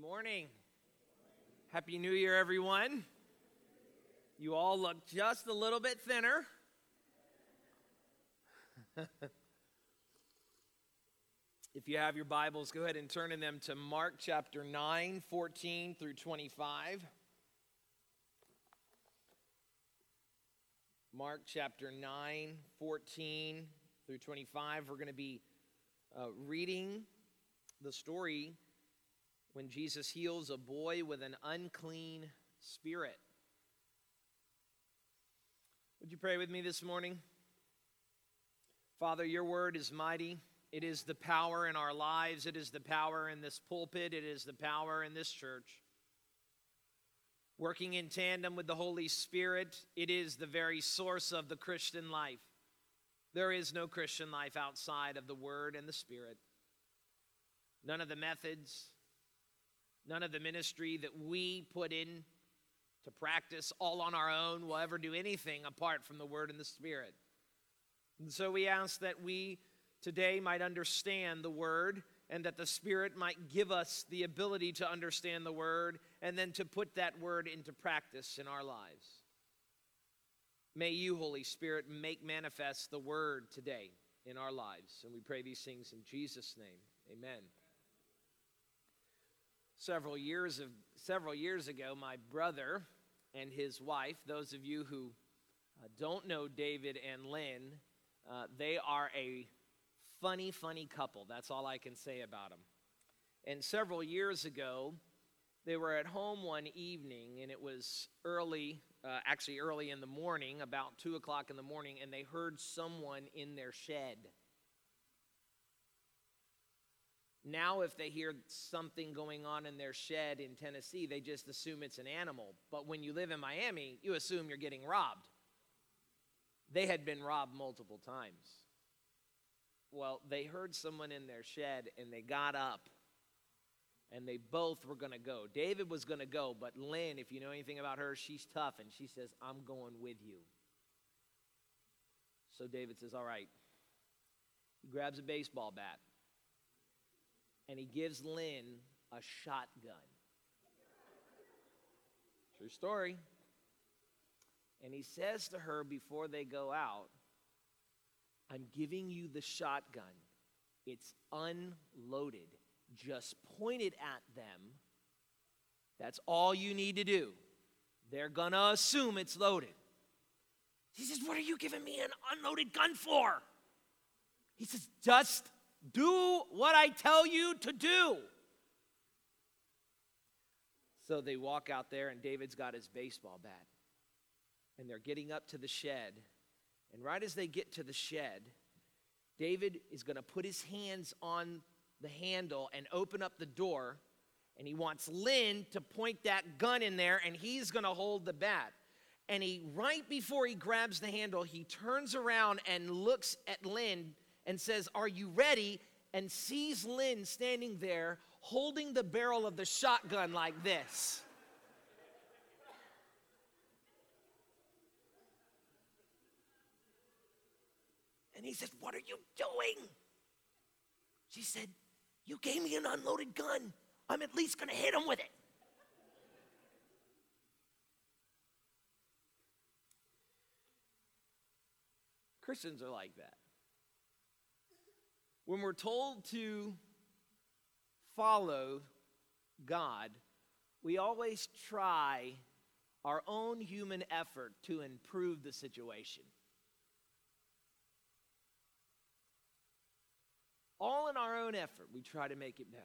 morning. Happy New Year, everyone. You all look just a little bit thinner. if you have your Bibles, go ahead and turn in them to Mark chapter 9, 14 through 25. Mark chapter 9, 14 through 25. We're going to be uh, reading the story when Jesus heals a boy with an unclean spirit. Would you pray with me this morning? Father, your word is mighty. It is the power in our lives. It is the power in this pulpit. It is the power in this church. Working in tandem with the Holy Spirit, it is the very source of the Christian life. There is no Christian life outside of the Word and the Spirit. None of the methods, None of the ministry that we put in to practice all on our own will ever do anything apart from the Word and the Spirit. And so we ask that we today might understand the Word and that the Spirit might give us the ability to understand the Word and then to put that Word into practice in our lives. May you, Holy Spirit, make manifest the Word today in our lives. And we pray these things in Jesus' name. Amen several years of several years ago my brother and his wife those of you who uh, don't know david and lynn uh, they are a funny funny couple. That's all i can say about them and several years ago they were at home one evening and it was early uh, actually early in the morning about two o'clock in the morning and they heard someone in their shed now, if they hear something going on in their shed in Tennessee, they just assume it's an animal. But when you live in Miami, you assume you're getting robbed. They had been robbed multiple times. Well, they heard someone in their shed and they got up and they both were going to go. David was going to go, but Lynn, if you know anything about her, she's tough and she says, I'm going with you. So David says, All right. He grabs a baseball bat and he gives Lynn a shotgun. True story. And he says to her before they go out, I'm giving you the shotgun. It's unloaded. Just point it at them. That's all you need to do. They're going to assume it's loaded. He says, What are you giving me an unloaded gun for? He says, Just do what I tell you to do. So they walk out there, and David's got his baseball bat. And they're getting up to the shed. And right as they get to the shed, David is going to put his hands on the handle and open up the door. And he wants Lynn to point that gun in there, and he's going to hold the bat. And he, right before he grabs the handle, he turns around and looks at Lynn and says, Are you ready? and sees Lynn standing there holding the barrel of the shotgun like this. And he says, What are you doing? She said, You gave me an unloaded gun. I'm at least going to hit him with it. Christians are like that when we're told to follow God, we always try our own human effort to improve the situation. All in our own effort, we try to make it better.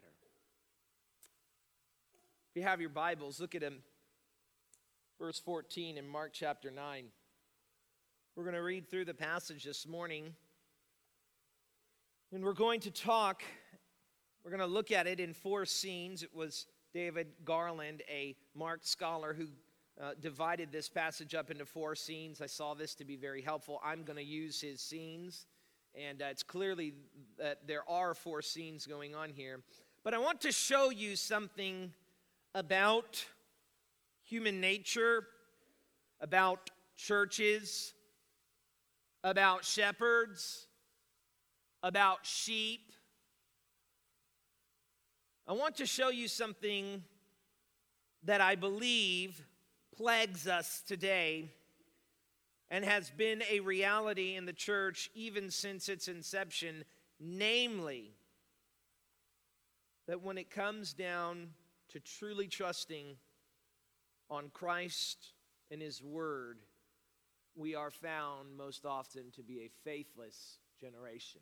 If you have your Bibles, look at them. verse 14 in Mark chapter 9. We're going to read through the passage this morning. And we're going to talk, we're going to look at it in four scenes. It was David Garland, a Mark scholar, who uh, divided this passage up into four scenes. I saw this to be very helpful. I'm going to use his scenes, and uh, it's clearly that there are four scenes going on here. But I want to show you something about human nature, about churches, about shepherds about sheep, I want to show you something that I believe plagues us today and has been a reality in the church even since its inception, namely, that when it comes down to truly trusting on Christ and His Word, we are found most often to be a faithless generation.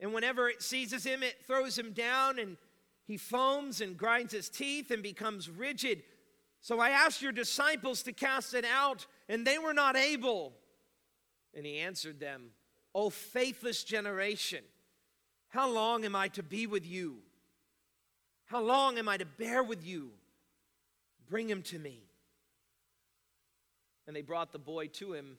And whenever it seizes him, it throws him down, and he foams and grinds his teeth and becomes rigid. So I asked your disciples to cast it out, and they were not able. And he answered them, O faithless generation, how long am I to be with you? How long am I to bear with you? Bring him to me. And they brought the boy to him.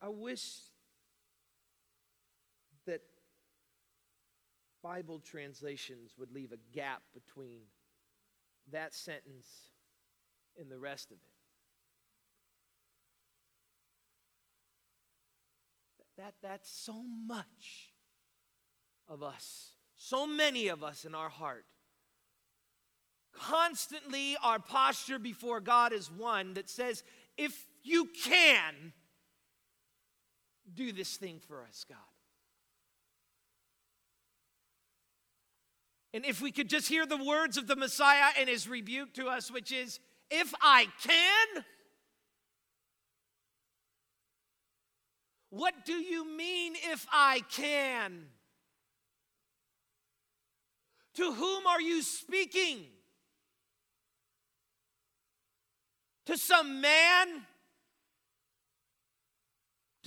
I wish that Bible translations would leave a gap between that sentence and the rest of it. That, that's so much of us, so many of us in our heart. Constantly, our posture before God is one that says, if you can, do this thing for us, God. And if we could just hear the words of the Messiah and his rebuke to us, which is, if I can, what do you mean if I can? To whom are you speaking? To some man?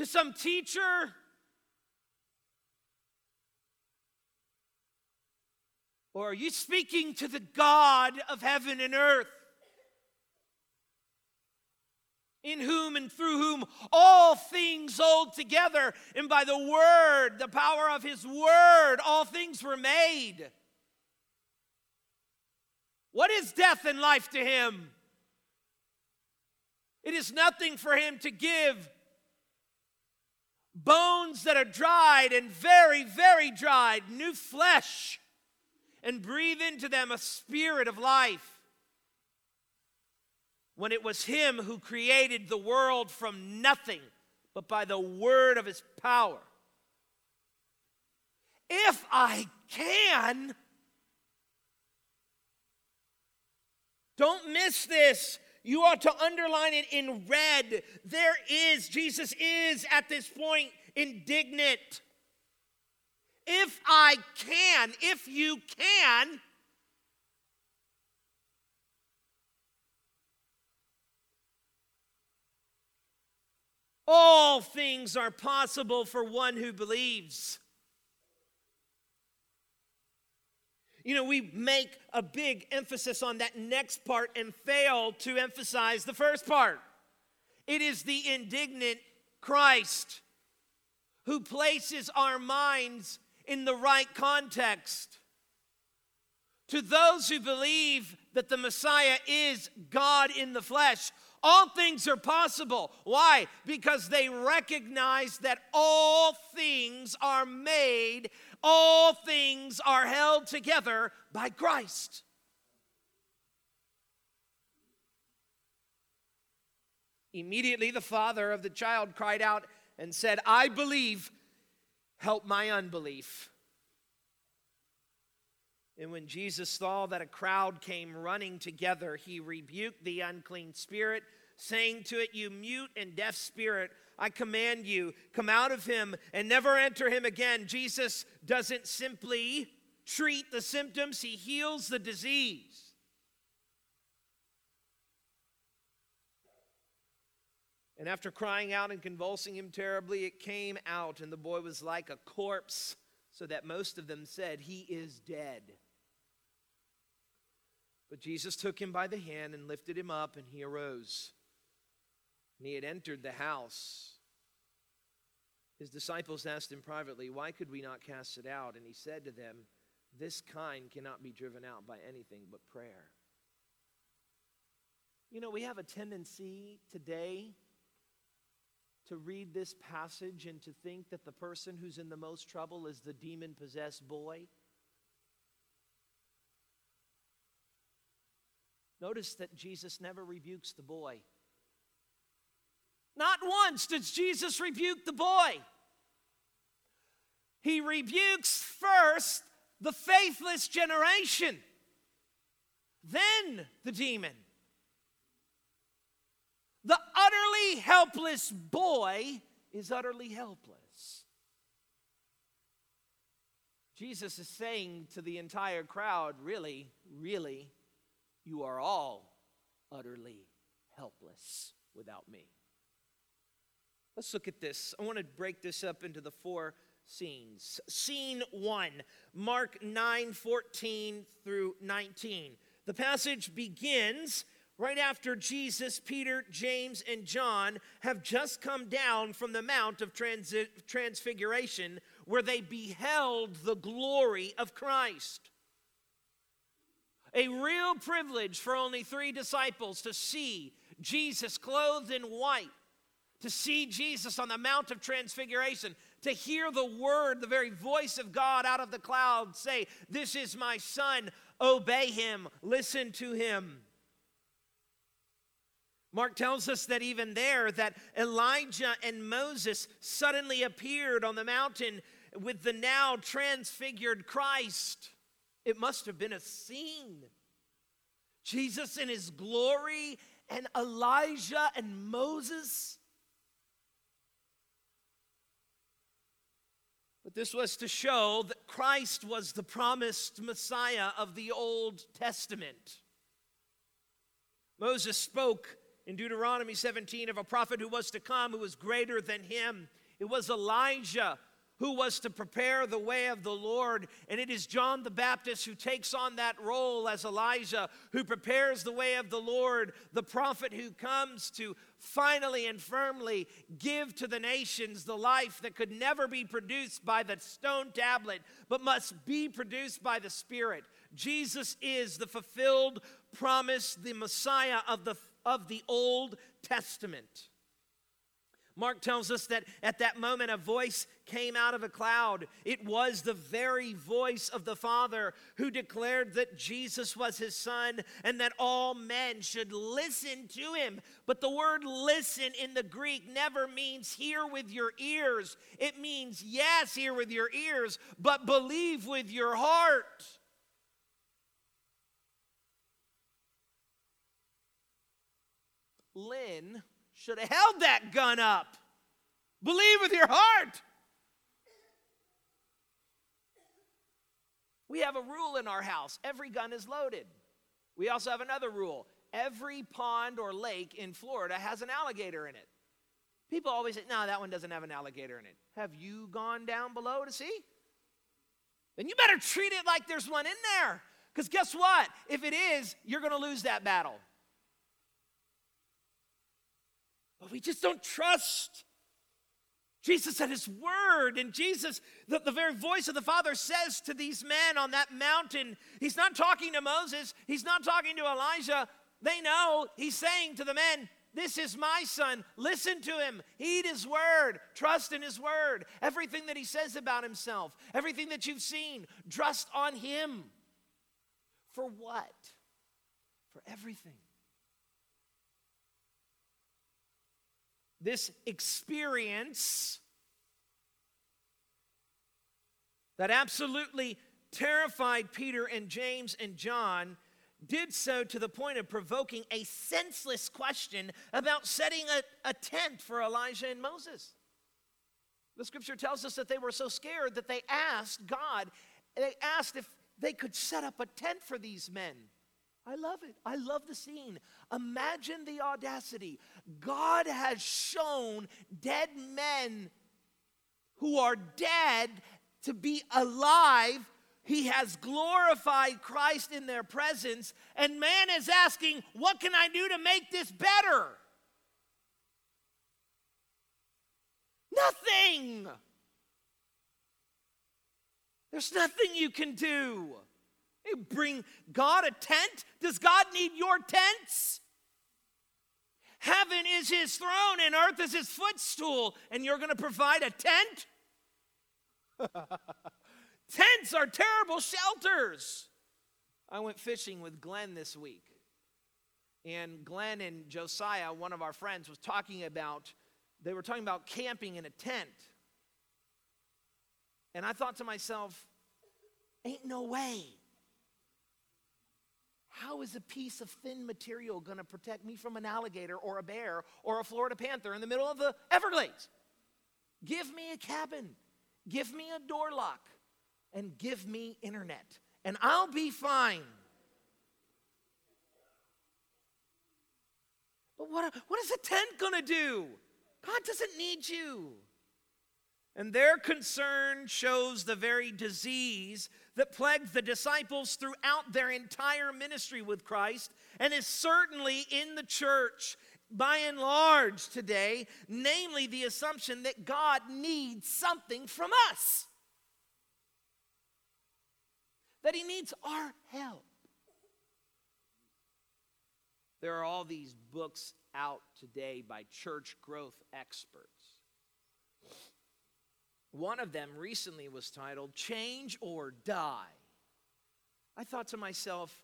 To some teacher? Or are you speaking to the God of heaven and earth? In whom and through whom all things hold together, and by the word, the power of his word, all things were made. What is death and life to him? It is nothing for him to give bones that are dried and very, very dried, new flesh and breathe into them a spirit of life. When it was Him who created the world from nothing, but by the word of His power. If I can, don't miss this. You ought to underline it in red. There is, Jesus is at this point indignant. If I can, if you can, all things are possible for one who believes. You know, we make a big emphasis on that next part and fail to emphasize the first part. It is the indignant Christ who places our minds in the right context. To those who believe that the Messiah is God in the flesh, all things are possible. Why? Because they recognize that all things are made, all things are held together by Christ. Immediately, the father of the child cried out and said, I believe, help my unbelief. And when Jesus saw that a crowd came running together, he rebuked the unclean spirit, saying to it, You mute and deaf spirit, I command you, come out of him and never enter him again. Jesus doesn't simply treat the symptoms, he heals the disease. And after crying out and convulsing him terribly, it came out, and the boy was like a corpse, so that most of them said, He is dead. But Jesus took him by the hand and lifted him up, and he arose. And he had entered the house. His disciples asked him privately, Why could we not cast it out? And he said to them, This kind cannot be driven out by anything but prayer. You know, we have a tendency today to read this passage and to think that the person who's in the most trouble is the demon possessed boy? Notice that Jesus never rebukes the boy. Not once does Jesus rebuke the boy. He rebukes first the faithless generation, then the demon. The utterly helpless boy is utterly helpless. Jesus is saying to the entire crowd, really, really, you are all utterly helpless without me. Let's look at this. I want to break this up into the four scenes. Scene one, Mark 9 14 through 19. The passage begins right after Jesus, Peter, James, and John have just come down from the Mount of Transi- Transfiguration where they beheld the glory of Christ. A real privilege for only three disciples to see Jesus clothed in white, to see Jesus on the Mount of Transfiguration, to hear the word, the very voice of God out of the cloud say, This is my son, obey him, listen to him. Mark tells us that even there that Elijah and Moses suddenly appeared on the mountain with the now transfigured Christ. It must have been a scene. Jesus in his glory and Elijah and Moses. But this was to show that Christ was the promised Messiah of the Old Testament. Moses spoke in Deuteronomy 17 of a prophet who was to come, who was greater than him. It was Elijah who was to prepare the way of the Lord. And it is John the Baptist who takes on that role as Elijah, who prepares the way of the Lord, the prophet who comes to finally and firmly give to the nations the life that could never be produced by the stone tablet, but must be produced by the Spirit. Jesus is the fulfilled promise, the Messiah of the, of the Old Testament. Mark tells us that at that moment a voice came out of a cloud. It was the very voice of the Father who declared that Jesus was his Son and that all men should listen to him. But the word listen in the Greek never means hear with your ears, it means yes, hear with your ears, but believe with your heart. Lynn should have held that gun up. Believe with your heart. We have a rule in our house every gun is loaded. We also have another rule every pond or lake in Florida has an alligator in it. People always say, no, that one doesn't have an alligator in it. Have you gone down below to see? Then you better treat it like there's one in there. Because guess what? If it is, you're going to lose that battle. But we just don't trust. Jesus said his word, and Jesus, the, the very voice of the Father, says to these men on that mountain, He's not talking to Moses, He's not talking to Elijah. They know He's saying to the men, This is my son. Listen to him. Heed his word. Trust in his word. Everything that he says about himself, everything that you've seen, trust on him. For what? For everything. This experience that absolutely terrified Peter and James and John did so to the point of provoking a senseless question about setting a, a tent for Elijah and Moses. The scripture tells us that they were so scared that they asked God, they asked if they could set up a tent for these men. I love it. I love the scene. Imagine the audacity. God has shown dead men who are dead to be alive. He has glorified Christ in their presence, and man is asking, What can I do to make this better? Nothing. There's nothing you can do. You bring God a tent? Does God need your tents? Heaven is his throne and earth is his footstool, and you're going to provide a tent? Tents are terrible shelters. I went fishing with Glenn this week. And Glenn and Josiah, one of our friends, was talking about, they were talking about camping in a tent. And I thought to myself, ain't no way. How is a piece of thin material going to protect me from an alligator or a bear or a Florida panther in the middle of the Everglades? Give me a cabin, give me a door lock, and give me internet, and I'll be fine. But what, what is a tent going to do? God doesn't need you. And their concern shows the very disease that plagued the disciples throughout their entire ministry with Christ and is certainly in the church by and large today, namely the assumption that God needs something from us, that He needs our help. There are all these books out today by church growth experts. One of them recently was titled Change or Die. I thought to myself,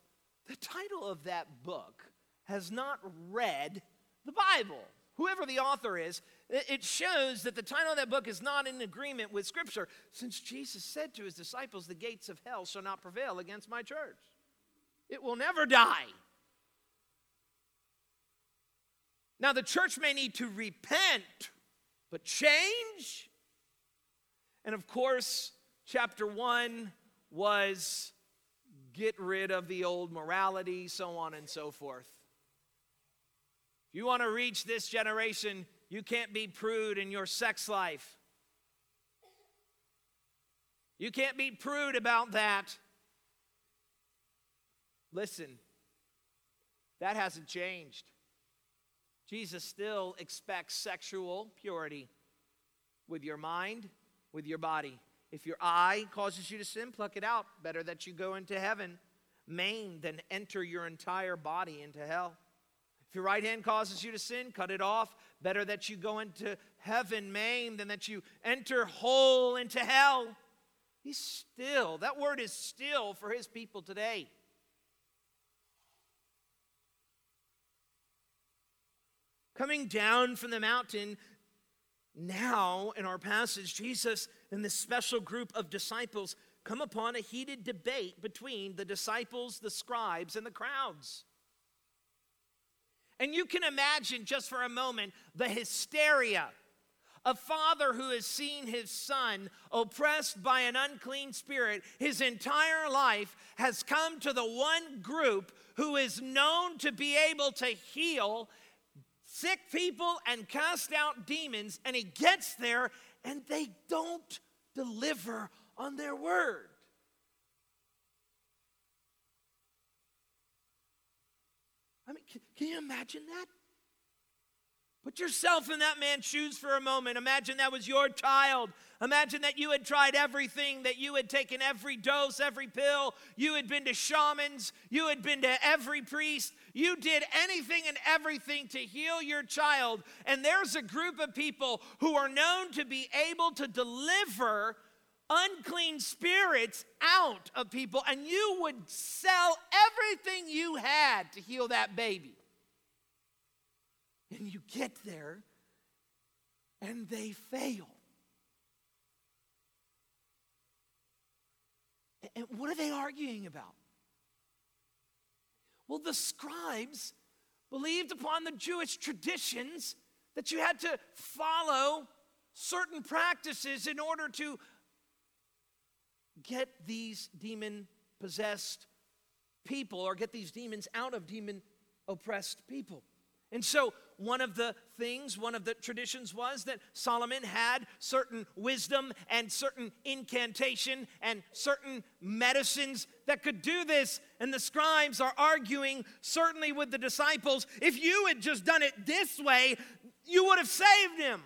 the title of that book has not read the Bible. Whoever the author is, it shows that the title of that book is not in agreement with Scripture, since Jesus said to his disciples, The gates of hell shall not prevail against my church. It will never die. Now, the church may need to repent, but change? And of course, chapter one was get rid of the old morality, so on and so forth. If you want to reach this generation, you can't be prude in your sex life. You can't be prude about that. Listen, that hasn't changed. Jesus still expects sexual purity with your mind, with your body. If your eye causes you to sin, pluck it out. Better that you go into heaven maimed than enter your entire body into hell. If your right hand causes you to sin, cut it off. Better that you go into heaven maimed than that you enter whole into hell. He's still, that word is still for his people today. Coming down from the mountain, now, in our passage, Jesus and this special group of disciples come upon a heated debate between the disciples, the scribes, and the crowds. And you can imagine just for a moment the hysteria. A father who has seen his son oppressed by an unclean spirit his entire life has come to the one group who is known to be able to heal sick people and cast out demons, and he gets there and they don't deliver on their word. I mean, can, can you imagine that? Put yourself in that man's shoes for a moment. Imagine that was your child. Imagine that you had tried everything, that you had taken every dose, every pill. You had been to shamans. You had been to every priest. You did anything and everything to heal your child. And there's a group of people who are known to be able to deliver unclean spirits out of people. And you would sell everything you had to heal that baby. And you get there, and they fail. And what are they arguing about? Well, the scribes believed upon the Jewish traditions that you had to follow certain practices in order to get these demon possessed people or get these demons out of demon oppressed people. And so, one of the things, one of the traditions was that Solomon had certain wisdom and certain incantation and certain medicines that could do this. And the scribes are arguing, certainly with the disciples, if you had just done it this way, you would have saved him.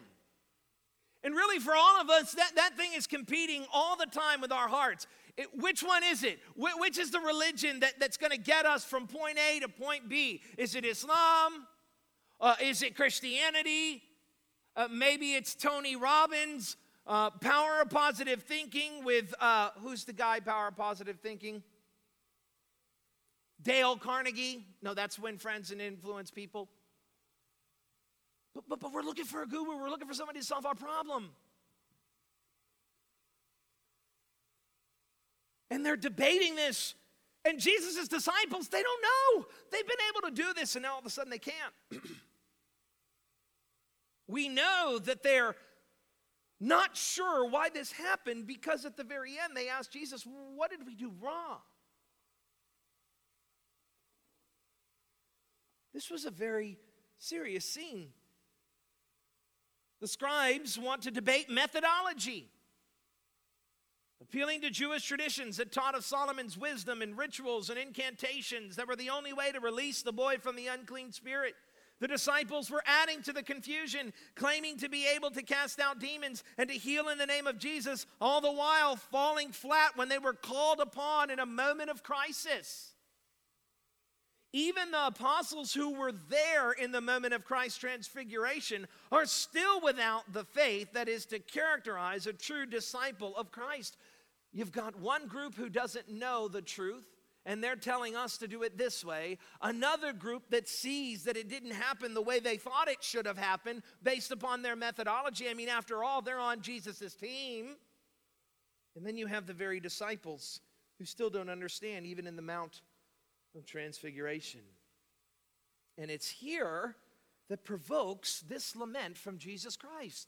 And really, for all of us, that, that thing is competing all the time with our hearts. It, which one is it? Wh- which is the religion that, that's going to get us from point A to point B? Is it Islam? Uh, is it Christianity? Uh, maybe it's Tony Robbins, uh, Power of Positive Thinking with, uh, who's the guy, Power of Positive Thinking? Dale Carnegie. No, that's Win Friends and Influence People. But, but, but we're looking for a guru, we're looking for somebody to solve our problem. And they're debating this. And Jesus' disciples, they don't know. They've been able to do this, and now all of a sudden they can't. we know that they're not sure why this happened because at the very end they asked Jesus, What did we do wrong? This was a very serious scene. The scribes want to debate methodology, appealing to Jewish traditions that taught of Solomon's wisdom and rituals and incantations that were the only way to release the boy from the unclean spirit. The disciples were adding to the confusion, claiming to be able to cast out demons and to heal in the name of Jesus, all the while falling flat when they were called upon in a moment of crisis. Even the apostles who were there in the moment of Christ's transfiguration are still without the faith that is to characterize a true disciple of Christ. You've got one group who doesn't know the truth, and they're telling us to do it this way. Another group that sees that it didn't happen the way they thought it should have happened based upon their methodology. I mean, after all, they're on Jesus' team. And then you have the very disciples who still don't understand, even in the Mount of Transfiguration. And it's here that provokes this lament from Jesus Christ.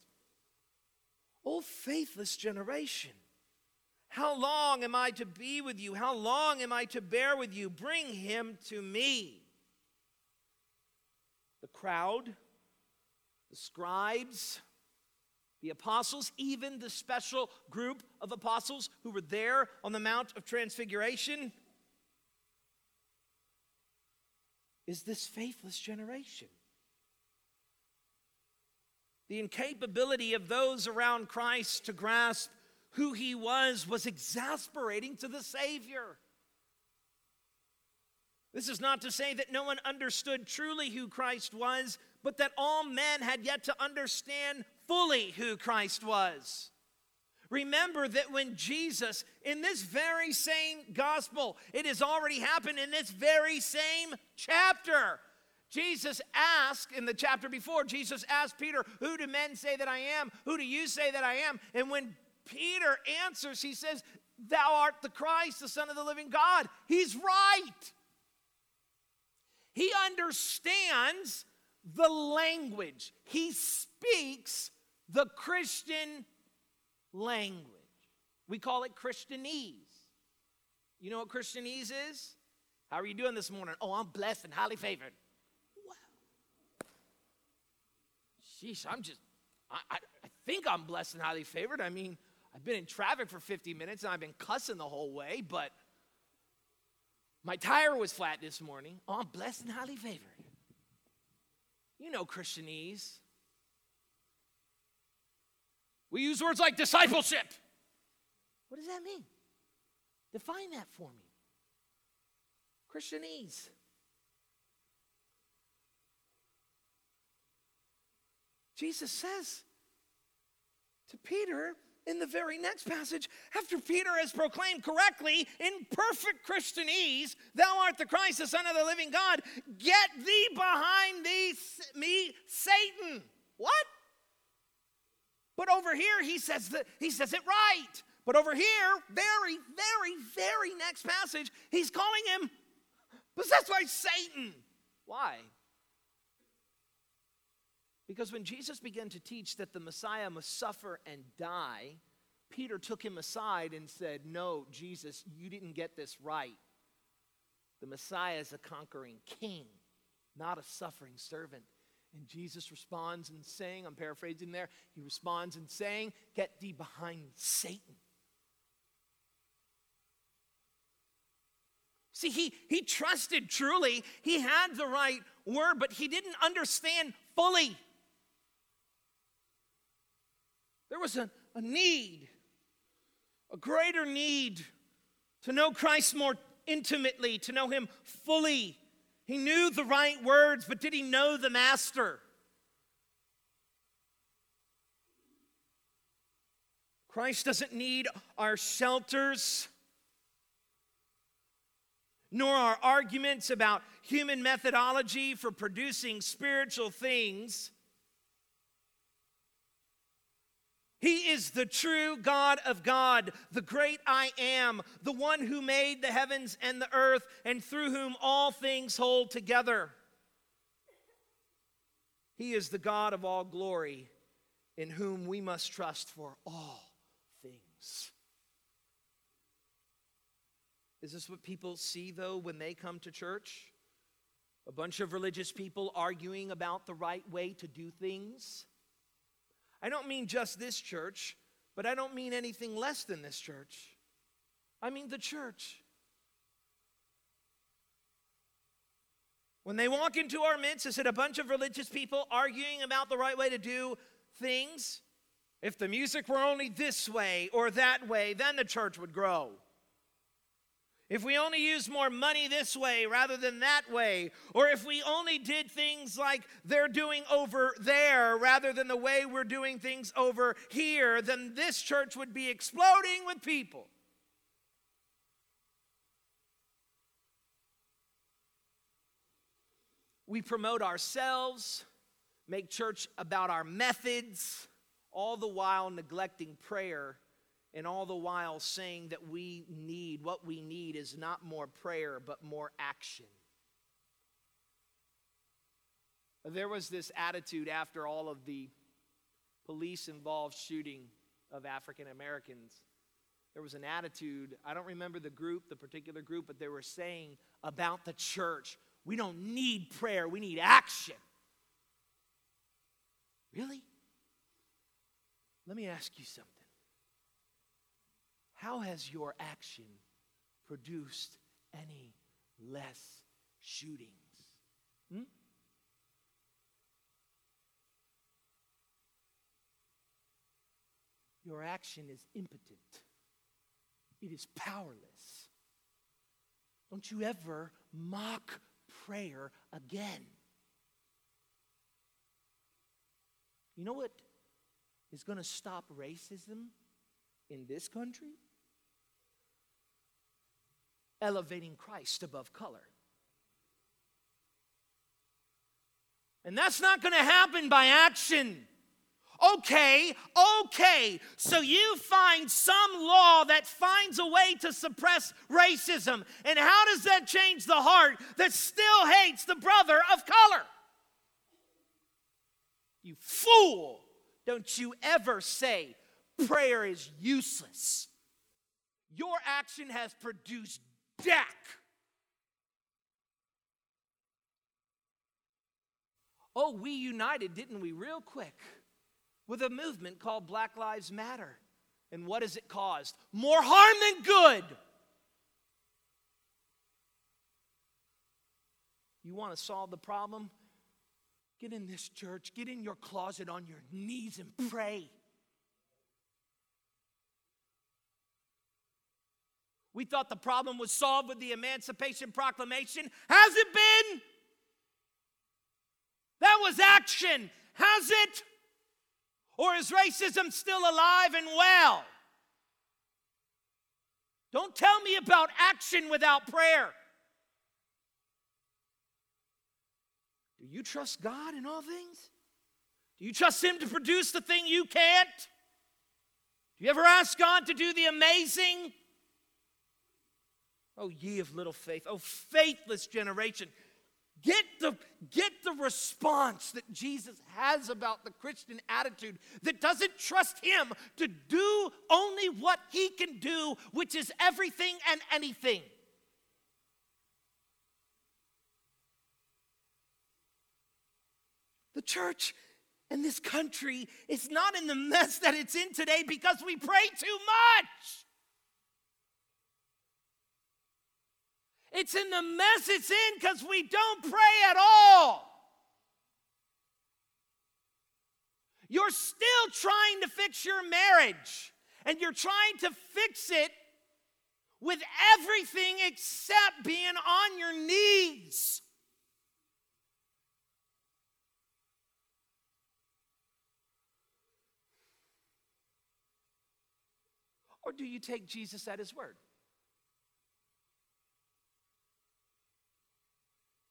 O faithless generation. How long am I to be with you? How long am I to bear with you? Bring him to me. The crowd, the scribes, the apostles, even the special group of apostles who were there on the Mount of Transfiguration, is this faithless generation. The incapability of those around Christ to grasp who he was was exasperating to the Savior. This is not to say that no one understood truly who Christ was, but that all men had yet to understand fully who Christ was. Remember that when Jesus, in this very same gospel, it has already happened in this very same chapter. Jesus asked in the chapter before, Jesus asked Peter, Who do men say that I am? Who do you say that I am? And when Peter answers, he says, Thou art the Christ, the Son of the living God. He's right. He understands the language, he speaks the Christian language. We call it Christianese. You know what Christianese is? How are you doing this morning? Oh, I'm blessed and highly favored. Wow. Sheesh, I'm just, I, I, I think I'm blessed and highly favored. I mean, I've been in traffic for 50 minutes and I've been cussing the whole way, but my tire was flat this morning. Oh, I'm blessed and highly favored. You know Christianese. We use words like discipleship. What does that mean? Define that for me. Christianese. Jesus says to Peter, in the very next passage, after Peter has proclaimed correctly in perfect Christianese, Thou art the Christ, the Son of the living God, get thee behind thee, me, Satan. What? But over here, he says, that, he says it right. But over here, very, very, very next passage, he's calling him possessed by Satan. Why? Because when Jesus began to teach that the Messiah must suffer and die, Peter took him aside and said, No, Jesus, you didn't get this right. The Messiah is a conquering king, not a suffering servant. And Jesus responds in saying, I'm paraphrasing there, he responds in saying, Get thee behind Satan. See, he, he trusted truly, he had the right word, but he didn't understand fully. There was a, a need, a greater need to know Christ more intimately, to know him fully. He knew the right words, but did he know the master? Christ doesn't need our shelters, nor our arguments about human methodology for producing spiritual things. He is the true God of God, the great I am, the one who made the heavens and the earth, and through whom all things hold together. He is the God of all glory, in whom we must trust for all things. Is this what people see, though, when they come to church? A bunch of religious people arguing about the right way to do things? I don't mean just this church, but I don't mean anything less than this church. I mean the church. When they walk into our midst, is it a bunch of religious people arguing about the right way to do things? If the music were only this way or that way, then the church would grow. If we only use more money this way rather than that way, or if we only did things like they're doing over there rather than the way we're doing things over here, then this church would be exploding with people. We promote ourselves, make church about our methods, all the while neglecting prayer and all the while saying that we need, what we need is not more prayer, but more action. There was this attitude after all of the police involved shooting of African Americans. There was an attitude, I don't remember the group, the particular group, but they were saying about the church we don't need prayer, we need action. Really? Let me ask you something. How has your action produced any less shootings? Hmm? Your action is impotent, it is powerless. Don't you ever mock prayer again. You know what is going to stop racism in this country? Elevating Christ above color. And that's not going to happen by action. Okay, okay. So you find some law that finds a way to suppress racism. And how does that change the heart that still hates the brother of color? You fool. Don't you ever say prayer is useless. Your action has produced deck. Oh, we united, didn't we, real quick, with a movement called Black Lives Matter. And what has it caused? More harm than good. You want to solve the problem? Get in this church, get in your closet on your knees and pray. We thought the problem was solved with the Emancipation Proclamation. Has it been? That was action. Has it? Or is racism still alive and well? Don't tell me about action without prayer. Do you trust God in all things? Do you trust Him to produce the thing you can't? Do you ever ask God to do the amazing? Oh, ye of little faith. Oh, faithless generation. Get the, get the response that Jesus has about the Christian attitude that doesn't trust Him to do only what He can do, which is everything and anything. The church and this country is not in the mess that it's in today because we pray too much. It's in the mess it's in because we don't pray at all. You're still trying to fix your marriage, and you're trying to fix it with everything except being on your knees. Or do you take Jesus at his word?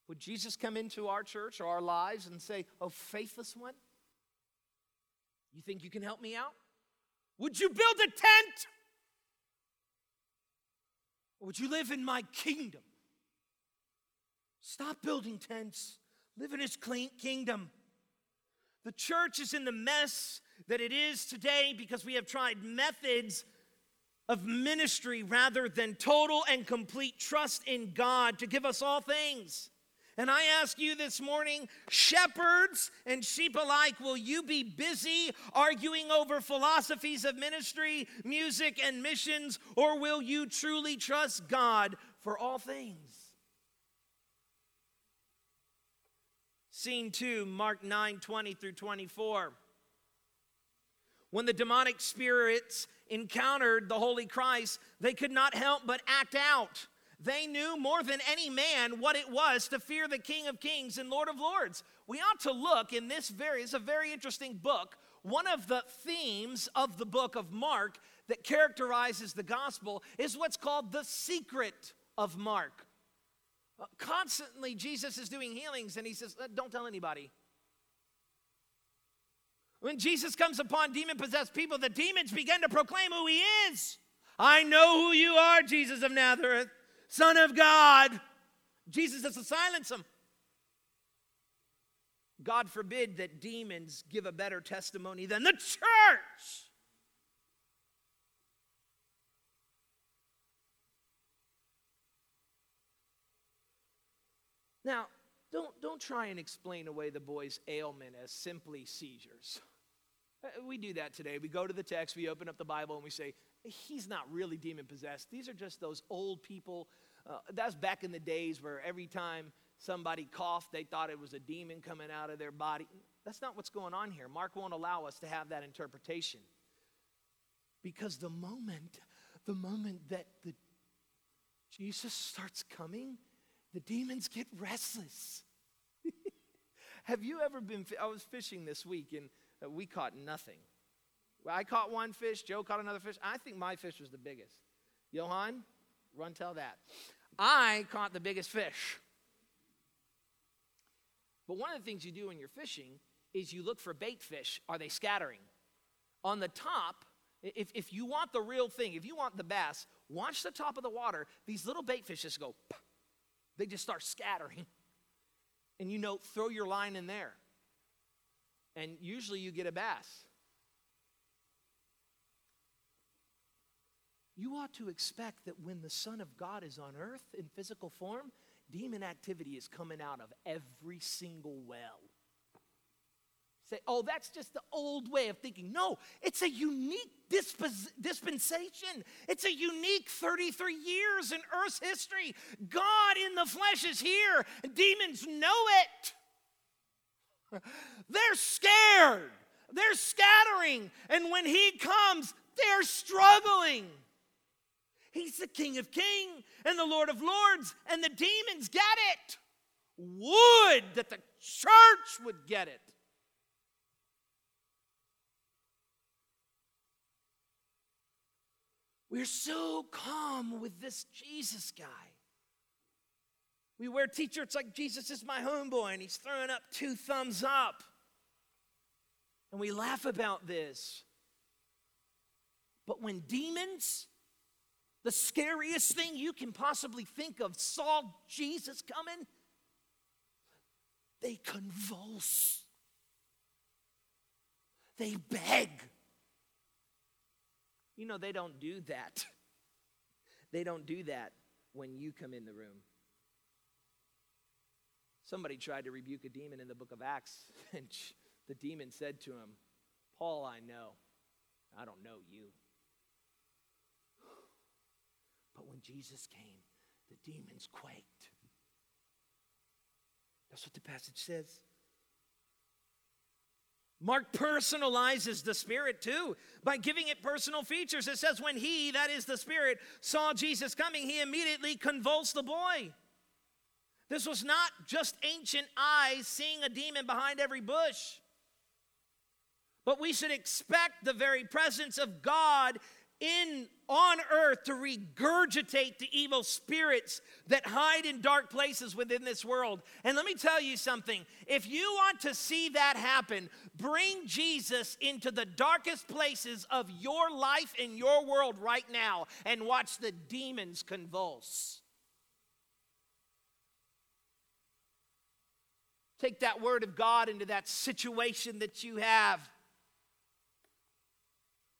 Would Jesus come into our church or our lives and say, Oh, faithless one, you think you can help me out? Would you build a tent? Or would you live in my kingdom? Stop building tents, live in his kingdom. The church is in the mess that it is today because we have tried methods of ministry rather than total and complete trust in God to give us all things. And I ask you this morning, shepherds and sheep alike, will you be busy arguing over philosophies of ministry, music, and missions, or will you truly trust God for all things? Scene 2, Mark 9 20 through 24. When the demonic spirits encountered the Holy Christ, they could not help but act out. They knew more than any man what it was to fear the King of Kings and Lord of Lords. We ought to look in this very, it's a very interesting book. One of the themes of the book of Mark that characterizes the gospel is what's called the secret of Mark. Uh, constantly, Jesus is doing healings and he says, uh, Don't tell anybody. When Jesus comes upon demon possessed people, the demons begin to proclaim who he is. I know who you are, Jesus of Nazareth, Son of God. Jesus has to silence them. God forbid that demons give a better testimony than the church. Now, don't, don't try and explain away the boy's ailment as simply seizures. Uh, we do that today. We go to the text, we open up the Bible, and we say, He's not really demon possessed. These are just those old people. Uh, that's back in the days where every time somebody coughed, they thought it was a demon coming out of their body. That's not what's going on here. Mark won't allow us to have that interpretation. Because the moment, the moment that the Jesus starts coming, the demons get restless. have you ever been? I was fishing this week and we caught nothing. I caught one fish, Joe caught another fish. I think my fish was the biggest. Johan, run tell that. I caught the biggest fish. But one of the things you do when you're fishing is you look for bait fish. Are they scattering? On the top, if, if you want the real thing, if you want the bass, watch the top of the water. These little bait fish just go, they just start scattering. And you know, throw your line in there and usually you get a bass. You ought to expect that when the Son of God is on earth in physical form, demon activity is coming out of every single well. Say, oh, that's just the old way of thinking. No, it's a unique dispos- dispensation. It's a unique 33 years in Earth's history. God in the flesh is here, and demons know it. They're scared. They're scattering. And when he comes, they're struggling. He's the King of Kings and the Lord of Lords, and the demons get it. Would that the church would get it. We're so calm with this Jesus guy. We wear t shirts like Jesus is my homeboy, and he's throwing up two thumbs up. And we laugh about this. But when demons, the scariest thing you can possibly think of, saw Jesus coming, they convulse. They beg. You know, they don't do that. They don't do that when you come in the room. Somebody tried to rebuke a demon in the book of Acts, and the demon said to him, Paul, I know. I don't know you. But when Jesus came, the demons quaked. That's what the passage says. Mark personalizes the Spirit too by giving it personal features. It says, when he, that is the Spirit, saw Jesus coming, he immediately convulsed the boy. This was not just ancient eyes seeing a demon behind every bush, but we should expect the very presence of God in on earth to regurgitate the evil spirits that hide in dark places within this world. And let me tell you something if you want to see that happen, bring Jesus into the darkest places of your life in your world right now and watch the demons convulse. Take that word of God into that situation that you have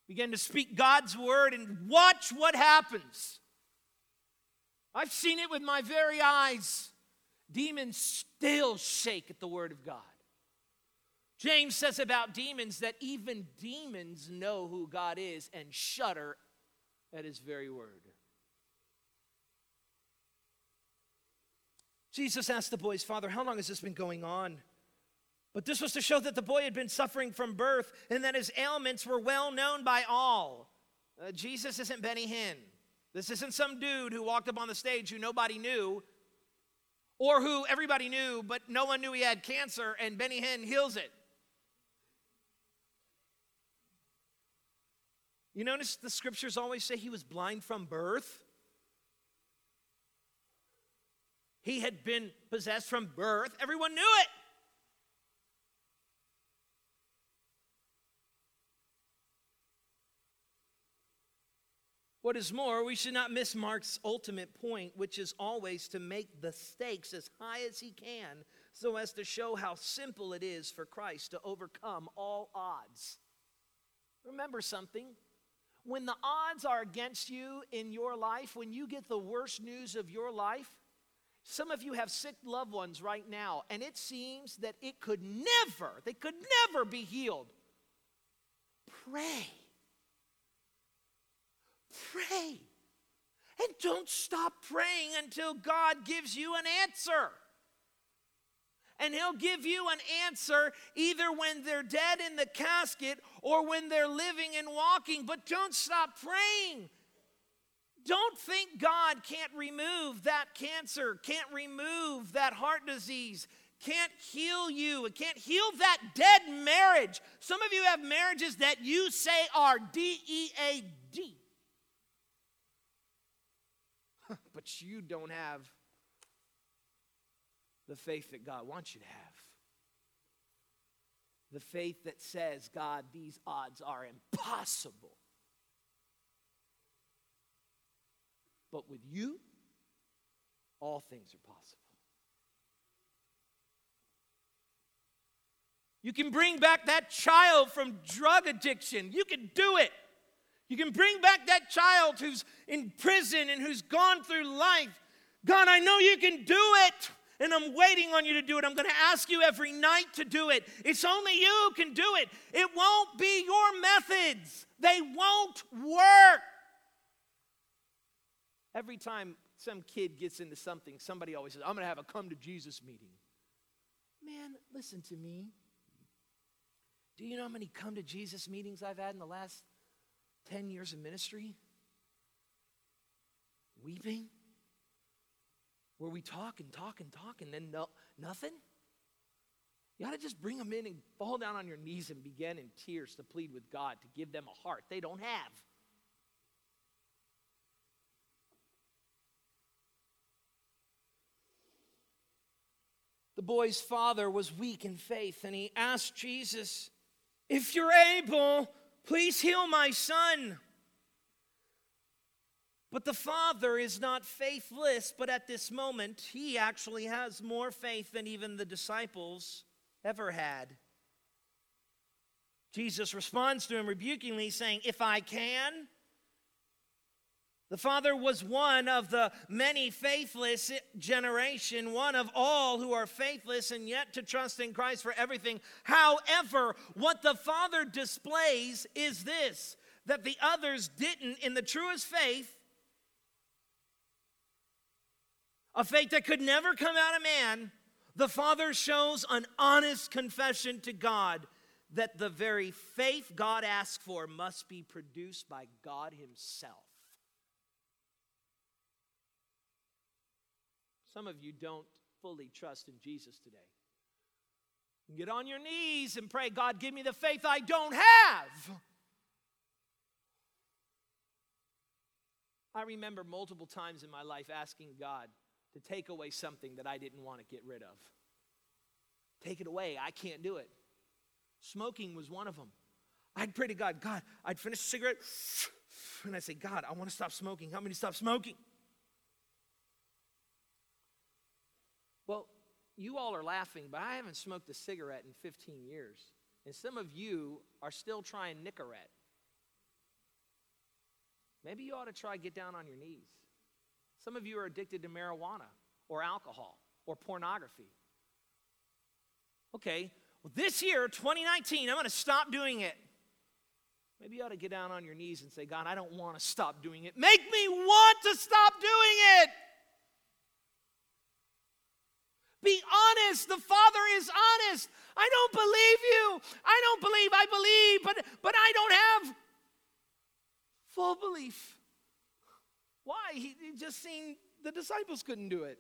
Begin to speak God's word and watch what happens. I've seen it with my very eyes. Demons still shake at the word of God. James says about demons that even demons know who God is and shudder at his very word. Jesus asked the boy's father, How long has this been going on? But this was to show that the boy had been suffering from birth and that his ailments were well known by all. Uh, Jesus isn't Benny Hinn. This isn't some dude who walked up on the stage who nobody knew or who everybody knew, but no one knew he had cancer and Benny Hinn heals it. You notice the scriptures always say he was blind from birth? He had been possessed from birth. Everyone knew it. What is more, we should not miss Mark's ultimate point, which is always to make the stakes as high as he can so as to show how simple it is for Christ to overcome all odds. Remember something. When the odds are against you in your life, when you get the worst news of your life, some of you have sick loved ones right now, and it seems that it could never, they could never be healed. Pray Pray. And don't stop praying until God gives you an answer. And He'll give you an answer either when they're dead in the casket or when they're living and walking. But don't stop praying. Don't think God can't remove that cancer, can't remove that heart disease, can't heal you, it can't heal that dead marriage. Some of you have marriages that you say are D E A D but you don't have the faith that God wants you to have. The faith that says, God, these odds are impossible. But with you, all things are possible. You can bring back that child from drug addiction. You can do it. You can bring back that child who's in prison and who's gone through life. God, I know you can do it. And I'm waiting on you to do it. I'm going to ask you every night to do it. It's only you who can do it. It won't be your methods, they won't work. Every time some kid gets into something, somebody always says, I'm going to have a come to Jesus meeting. Man, listen to me. Do you know how many come to Jesus meetings I've had in the last 10 years of ministry? Weeping? Where we talk and talk and talk and then no, nothing? You to just bring them in and fall down on your knees and begin in tears to plead with God to give them a heart they don't have. The boy's father was weak in faith and he asked Jesus, If you're able, Please heal my son. But the father is not faithless, but at this moment, he actually has more faith than even the disciples ever had. Jesus responds to him rebukingly, saying, If I can, the father was one of the many faithless generation, one of all who are faithless and yet to trust in Christ for everything. However, what the father displays is this that the others didn't, in the truest faith, a faith that could never come out of man, the father shows an honest confession to God that the very faith God asks for must be produced by God Himself. Some of you don't fully trust in Jesus today. Get on your knees and pray, God, give me the faith I don't have. I remember multiple times in my life asking God to take away something that I didn't want to get rid of. Take it away. I can't do it. Smoking was one of them. I'd pray to God, God, I'd finish a cigarette, and I'd say, God, I want to stop smoking. Help me to stop smoking. Well, you all are laughing, but I haven't smoked a cigarette in 15 years. And some of you are still trying Nicorette. Maybe you ought to try get down on your knees. Some of you are addicted to marijuana or alcohol or pornography. Okay, well, this year, 2019, I'm going to stop doing it. Maybe you ought to get down on your knees and say, God, I don't want to stop doing it. Make me want to stop doing it. Be honest. The Father is honest. I don't believe you. I don't believe. I believe, but, but I don't have full belief. Why? He, he just seen the disciples couldn't do it.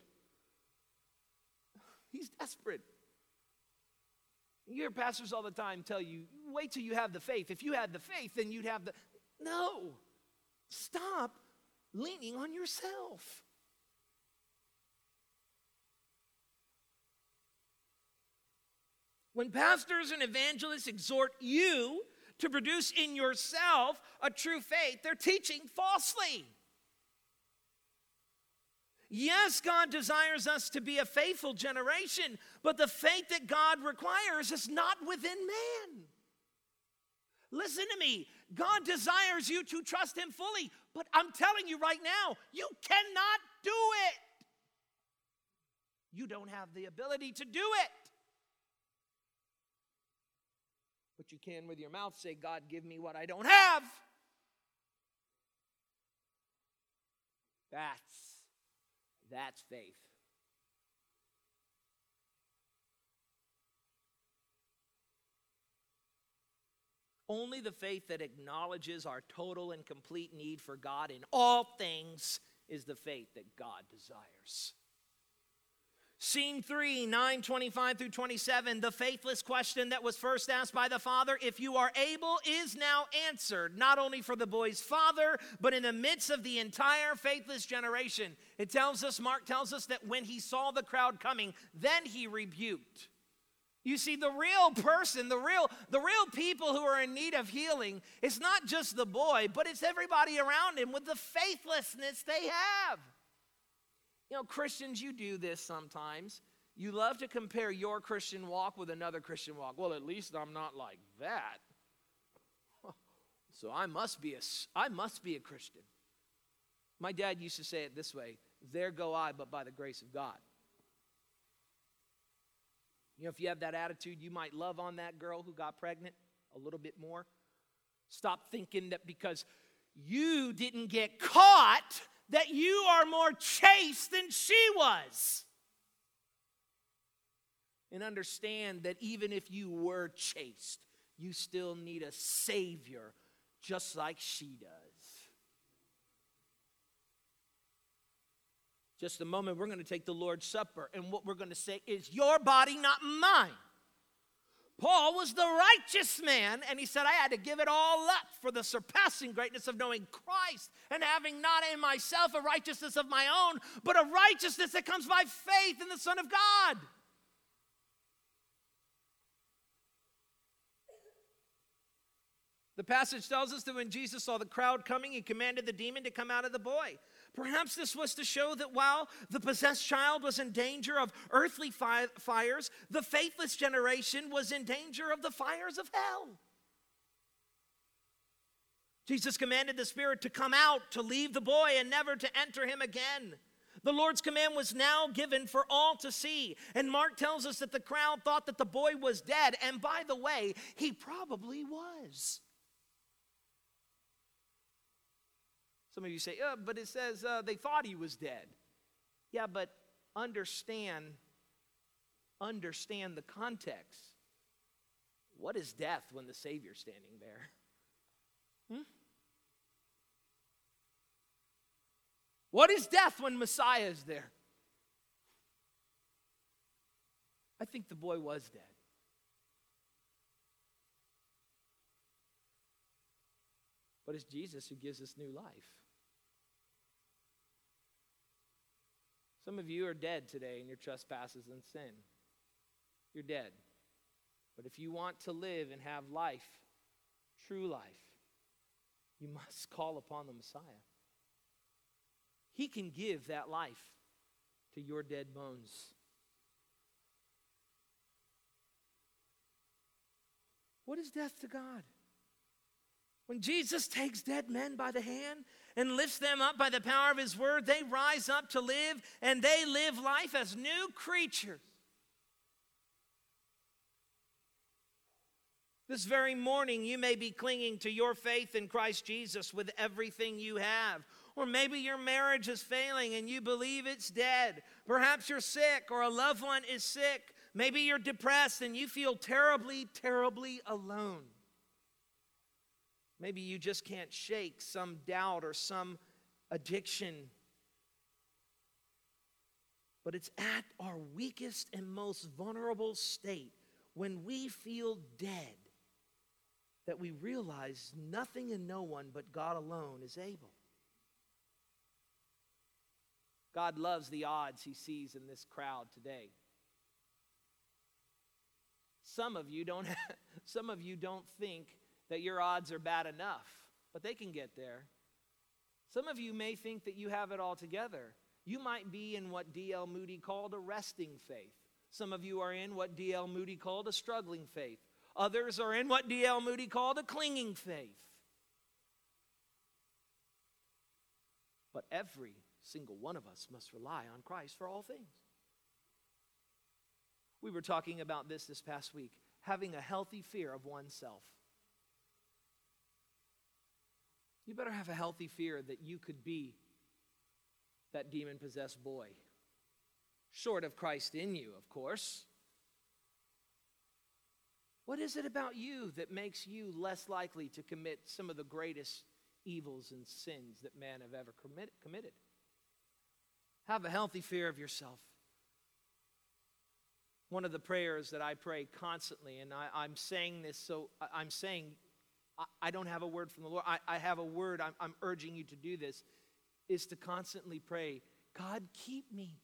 He's desperate. You hear pastors all the time tell you, wait till you have the faith. If you had the faith, then you'd have the. No. Stop leaning on yourself. When pastors and evangelists exhort you to produce in yourself a true faith, they're teaching falsely. Yes, God desires us to be a faithful generation, but the faith that God requires is not within man. Listen to me. God desires you to trust Him fully, but I'm telling you right now, you cannot do it. You don't have the ability to do it. But you can with your mouth say, God, give me what I don't have. That's that's faith. Only the faith that acknowledges our total and complete need for God in all things is the faith that God desires. Scene 3, 9 25 through 27, the faithless question that was first asked by the father, if you are able, is now answered, not only for the boy's father, but in the midst of the entire faithless generation. It tells us, Mark tells us that when he saw the crowd coming, then he rebuked. You see, the real person, the real, the real people who are in need of healing, it's not just the boy, but it's everybody around him with the faithlessness they have. You know, Christians, you do this sometimes. You love to compare your Christian walk with another Christian walk. Well, at least I'm not like that. So I must be a I must be a Christian. My dad used to say it this way, there go I but by the grace of God. You know, if you have that attitude, you might love on that girl who got pregnant a little bit more. Stop thinking that because you didn't get caught that you are more chaste than she was. And understand that even if you were chaste, you still need a Savior just like she does. Just a moment, we're going to take the Lord's Supper, and what we're going to say is, Your body, not mine. Paul was the righteous man, and he said, I had to give it all up for the surpassing greatness of knowing Christ and having not in myself a righteousness of my own, but a righteousness that comes by faith in the Son of God. The passage tells us that when Jesus saw the crowd coming, he commanded the demon to come out of the boy. Perhaps this was to show that while the possessed child was in danger of earthly fi- fires, the faithless generation was in danger of the fires of hell. Jesus commanded the spirit to come out, to leave the boy, and never to enter him again. The Lord's command was now given for all to see. And Mark tells us that the crowd thought that the boy was dead. And by the way, he probably was. Some of you say, oh, but it says uh, they thought he was dead. Yeah, but understand, understand the context. What is death when the Savior's standing there? Hmm? What is death when Messiah is there? I think the boy was dead. But it's Jesus who gives us new life. Some of you are dead today in your trespasses and sin. You're dead. But if you want to live and have life, true life, you must call upon the Messiah. He can give that life to your dead bones. What is death to God? When Jesus takes dead men by the hand and lifts them up by the power of his word, they rise up to live and they live life as new creatures. This very morning, you may be clinging to your faith in Christ Jesus with everything you have. Or maybe your marriage is failing and you believe it's dead. Perhaps you're sick or a loved one is sick. Maybe you're depressed and you feel terribly, terribly alone. Maybe you just can't shake some doubt or some addiction. But it's at our weakest and most vulnerable state when we feel dead that we realize nothing and no one but God alone is able. God loves the odds he sees in this crowd today. Some of you don't some of you don't think that your odds are bad enough, but they can get there. Some of you may think that you have it all together. You might be in what D.L. Moody called a resting faith. Some of you are in what D.L. Moody called a struggling faith. Others are in what D.L. Moody called a clinging faith. But every single one of us must rely on Christ for all things. We were talking about this this past week having a healthy fear of oneself. You better have a healthy fear that you could be that demon possessed boy. Short of Christ in you, of course. What is it about you that makes you less likely to commit some of the greatest evils and sins that man have ever committed? Have a healthy fear of yourself. One of the prayers that I pray constantly, and I, am saying this so I'm saying I don't have a word from the Lord. I, I have a word. I'm, I'm urging you to do this, is to constantly pray, God, keep me.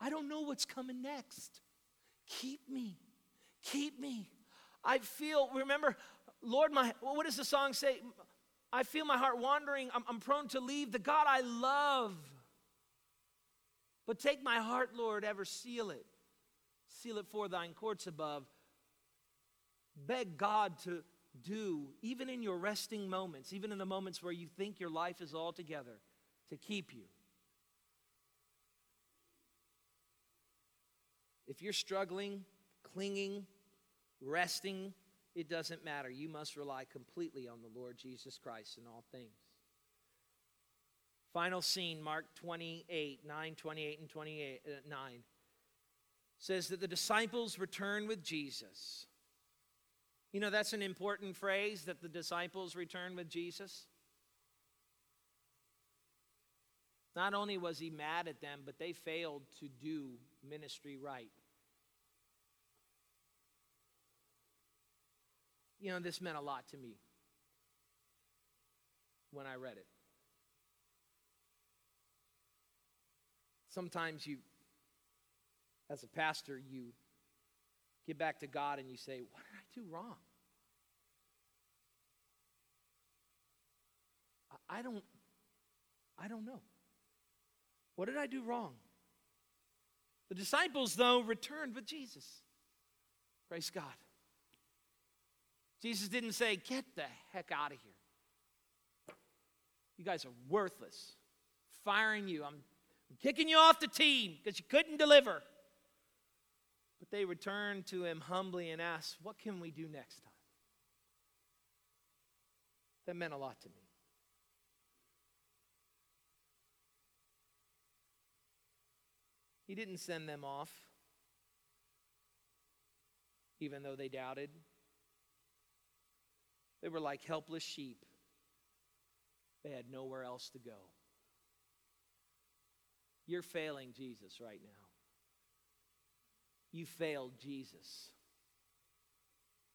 I don't know what's coming next. Keep me. Keep me. I feel, remember, Lord, my, what does the song say? I feel my heart wandering. I'm, I'm prone to leave the God I love. But take my heart, Lord, ever seal it. Seal it for thine courts above. Beg God to do, even in your resting moments, even in the moments where you think your life is all together, to keep you. If you're struggling, clinging, resting, it doesn't matter. You must rely completely on the Lord Jesus Christ in all things. Final scene, Mark 28, 9, 28, and 28, uh, 9, says that the disciples return with Jesus. You know, that's an important phrase that the disciples return with Jesus. Not only was he mad at them, but they failed to do ministry right. You know, this meant a lot to me when I read it. Sometimes you, as a pastor, you get back to God and you say, What did I do wrong? I don't I don't know. What did I do wrong? The disciples though returned with Jesus. Praise God. Jesus didn't say, "Get the heck out of here. You guys are worthless. Firing you. I'm, I'm kicking you off the team because you couldn't deliver." But they returned to him humbly and asked, What can we do next time? That meant a lot to me. He didn't send them off, even though they doubted. They were like helpless sheep, they had nowhere else to go. You're failing Jesus right now. You failed Jesus.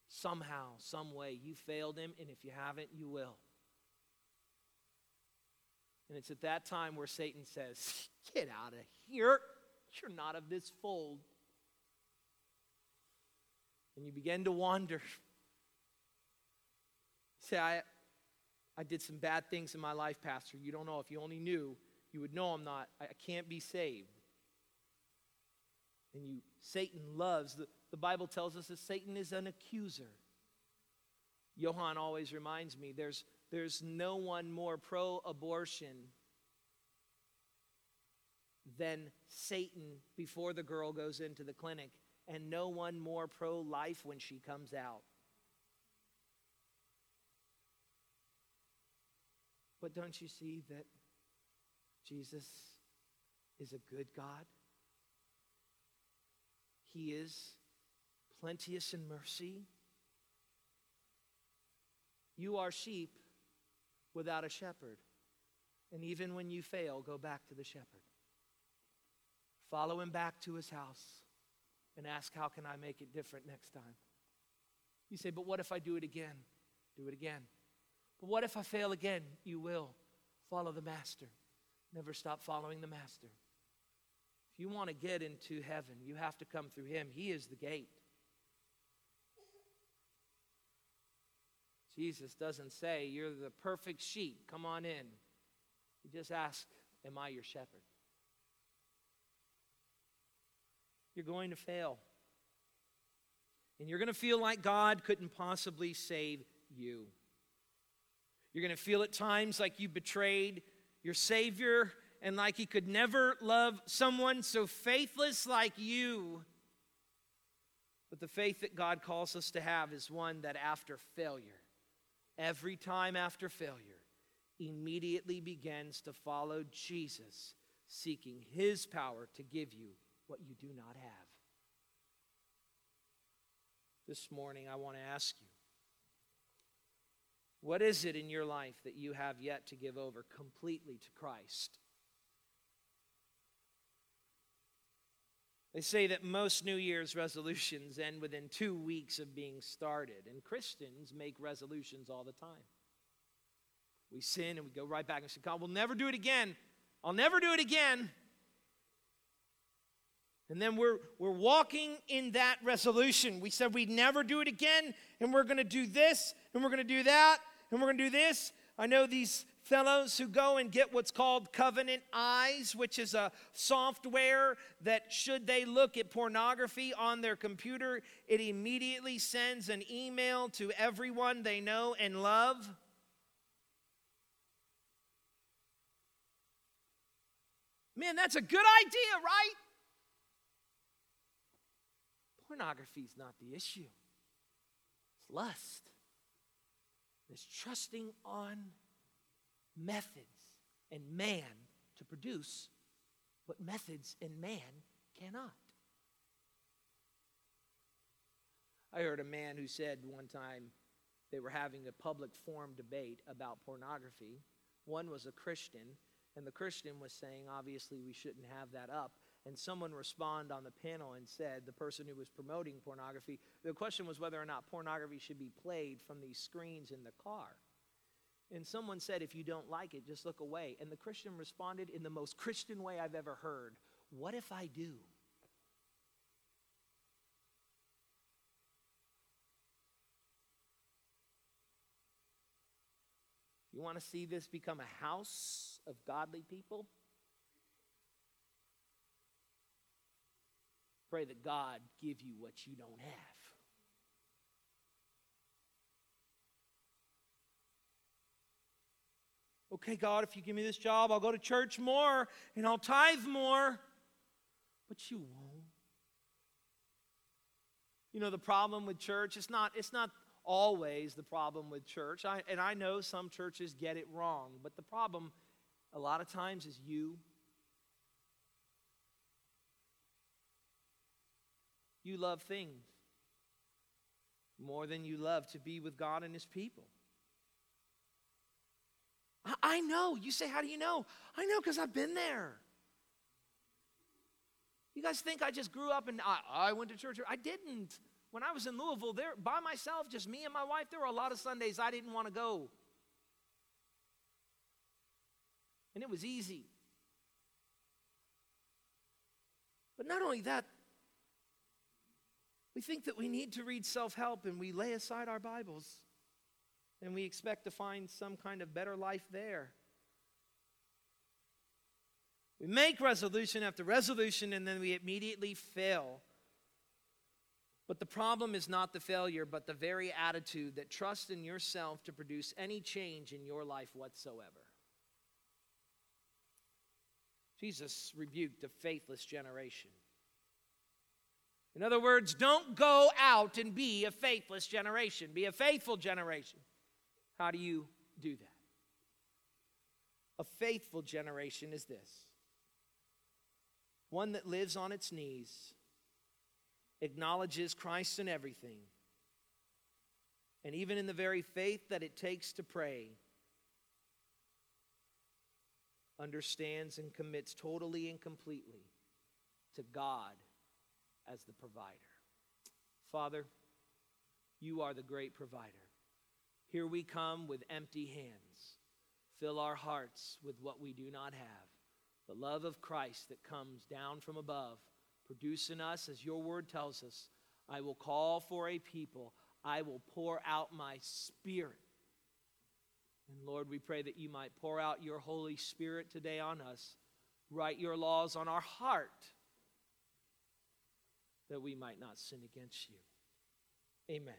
Somehow, some way, you failed him, and if you haven't, you will. And it's at that time where Satan says, Get out of here. You're not of this fold. And you begin to wander. Say, I, I did some bad things in my life, Pastor. You don't know. If you only knew, you would know I'm not, I can't be saved. And you, Satan loves, the, the Bible tells us that Satan is an accuser. Johann always reminds me there's, there's no one more pro abortion than Satan before the girl goes into the clinic, and no one more pro life when she comes out. But don't you see that Jesus is a good God? He is plenteous in mercy. You are sheep without a shepherd. And even when you fail, go back to the shepherd. Follow him back to his house and ask, How can I make it different next time? You say, But what if I do it again? Do it again. But what if I fail again? You will. Follow the master. Never stop following the master. If you want to get into heaven, you have to come through him. He is the gate. Jesus doesn't say, You're the perfect sheep. Come on in. He just asks, Am I your shepherd? You're going to fail. And you're going to feel like God couldn't possibly save you. You're going to feel at times like you betrayed your Savior and like He could never love someone so faithless like you. But the faith that God calls us to have is one that after failure, every time after failure, immediately begins to follow Jesus, seeking His power to give you what you do not have. This morning, I want to ask you what is it in your life that you have yet to give over completely to Christ? They say that most New Year's resolutions end within two weeks of being started, and Christians make resolutions all the time. We sin and we go right back and say, God, we'll never do it again. I'll never do it again. And then we're, we're walking in that resolution. We said we'd never do it again, and we're going to do this, and we're going to do that, and we're going to do this. I know these fellows who go and get what's called Covenant Eyes, which is a software that, should they look at pornography on their computer, it immediately sends an email to everyone they know and love. Man, that's a good idea, right? Pornography is not the issue, it's lust. It's trusting on methods and man to produce what methods and man cannot. I heard a man who said one time they were having a public forum debate about pornography. One was a Christian, and the Christian was saying, obviously, we shouldn't have that up and someone responded on the panel and said, the person who was promoting pornography, the question was whether or not pornography should be played from these screens in the car. And someone said, if you don't like it, just look away. And the Christian responded in the most Christian way I've ever heard What if I do? You want to see this become a house of godly people? Pray that God give you what you don't have. Okay, God, if you give me this job, I'll go to church more and I'll tithe more. But you won't. You know, the problem with church, it's not, it's not always the problem with church. I, and I know some churches get it wrong, but the problem a lot of times is you. You love things more than you love to be with God and His people. I, I know. You say, How do you know? I know because I've been there. You guys think I just grew up and I, I went to church? I didn't. When I was in Louisville, there by myself, just me and my wife, there were a lot of Sundays I didn't want to go. And it was easy. But not only that, we think that we need to read self help and we lay aside our Bibles and we expect to find some kind of better life there. We make resolution after resolution and then we immediately fail. But the problem is not the failure, but the very attitude that trusts in yourself to produce any change in your life whatsoever. Jesus rebuked a faithless generation. In other words, don't go out and be a faithless generation, be a faithful generation. How do you do that? A faithful generation is this one that lives on its knees, acknowledges Christ in everything, and even in the very faith that it takes to pray, understands and commits totally and completely to God as the provider. Father, you are the great provider. Here we come with empty hands. Fill our hearts with what we do not have the love of Christ that comes down from above, produce in us, as your word tells us, I will call for a people, I will pour out my spirit. And Lord, we pray that you might pour out your Holy Spirit today on us, write your laws on our heart, that we might not sin against you. Amen.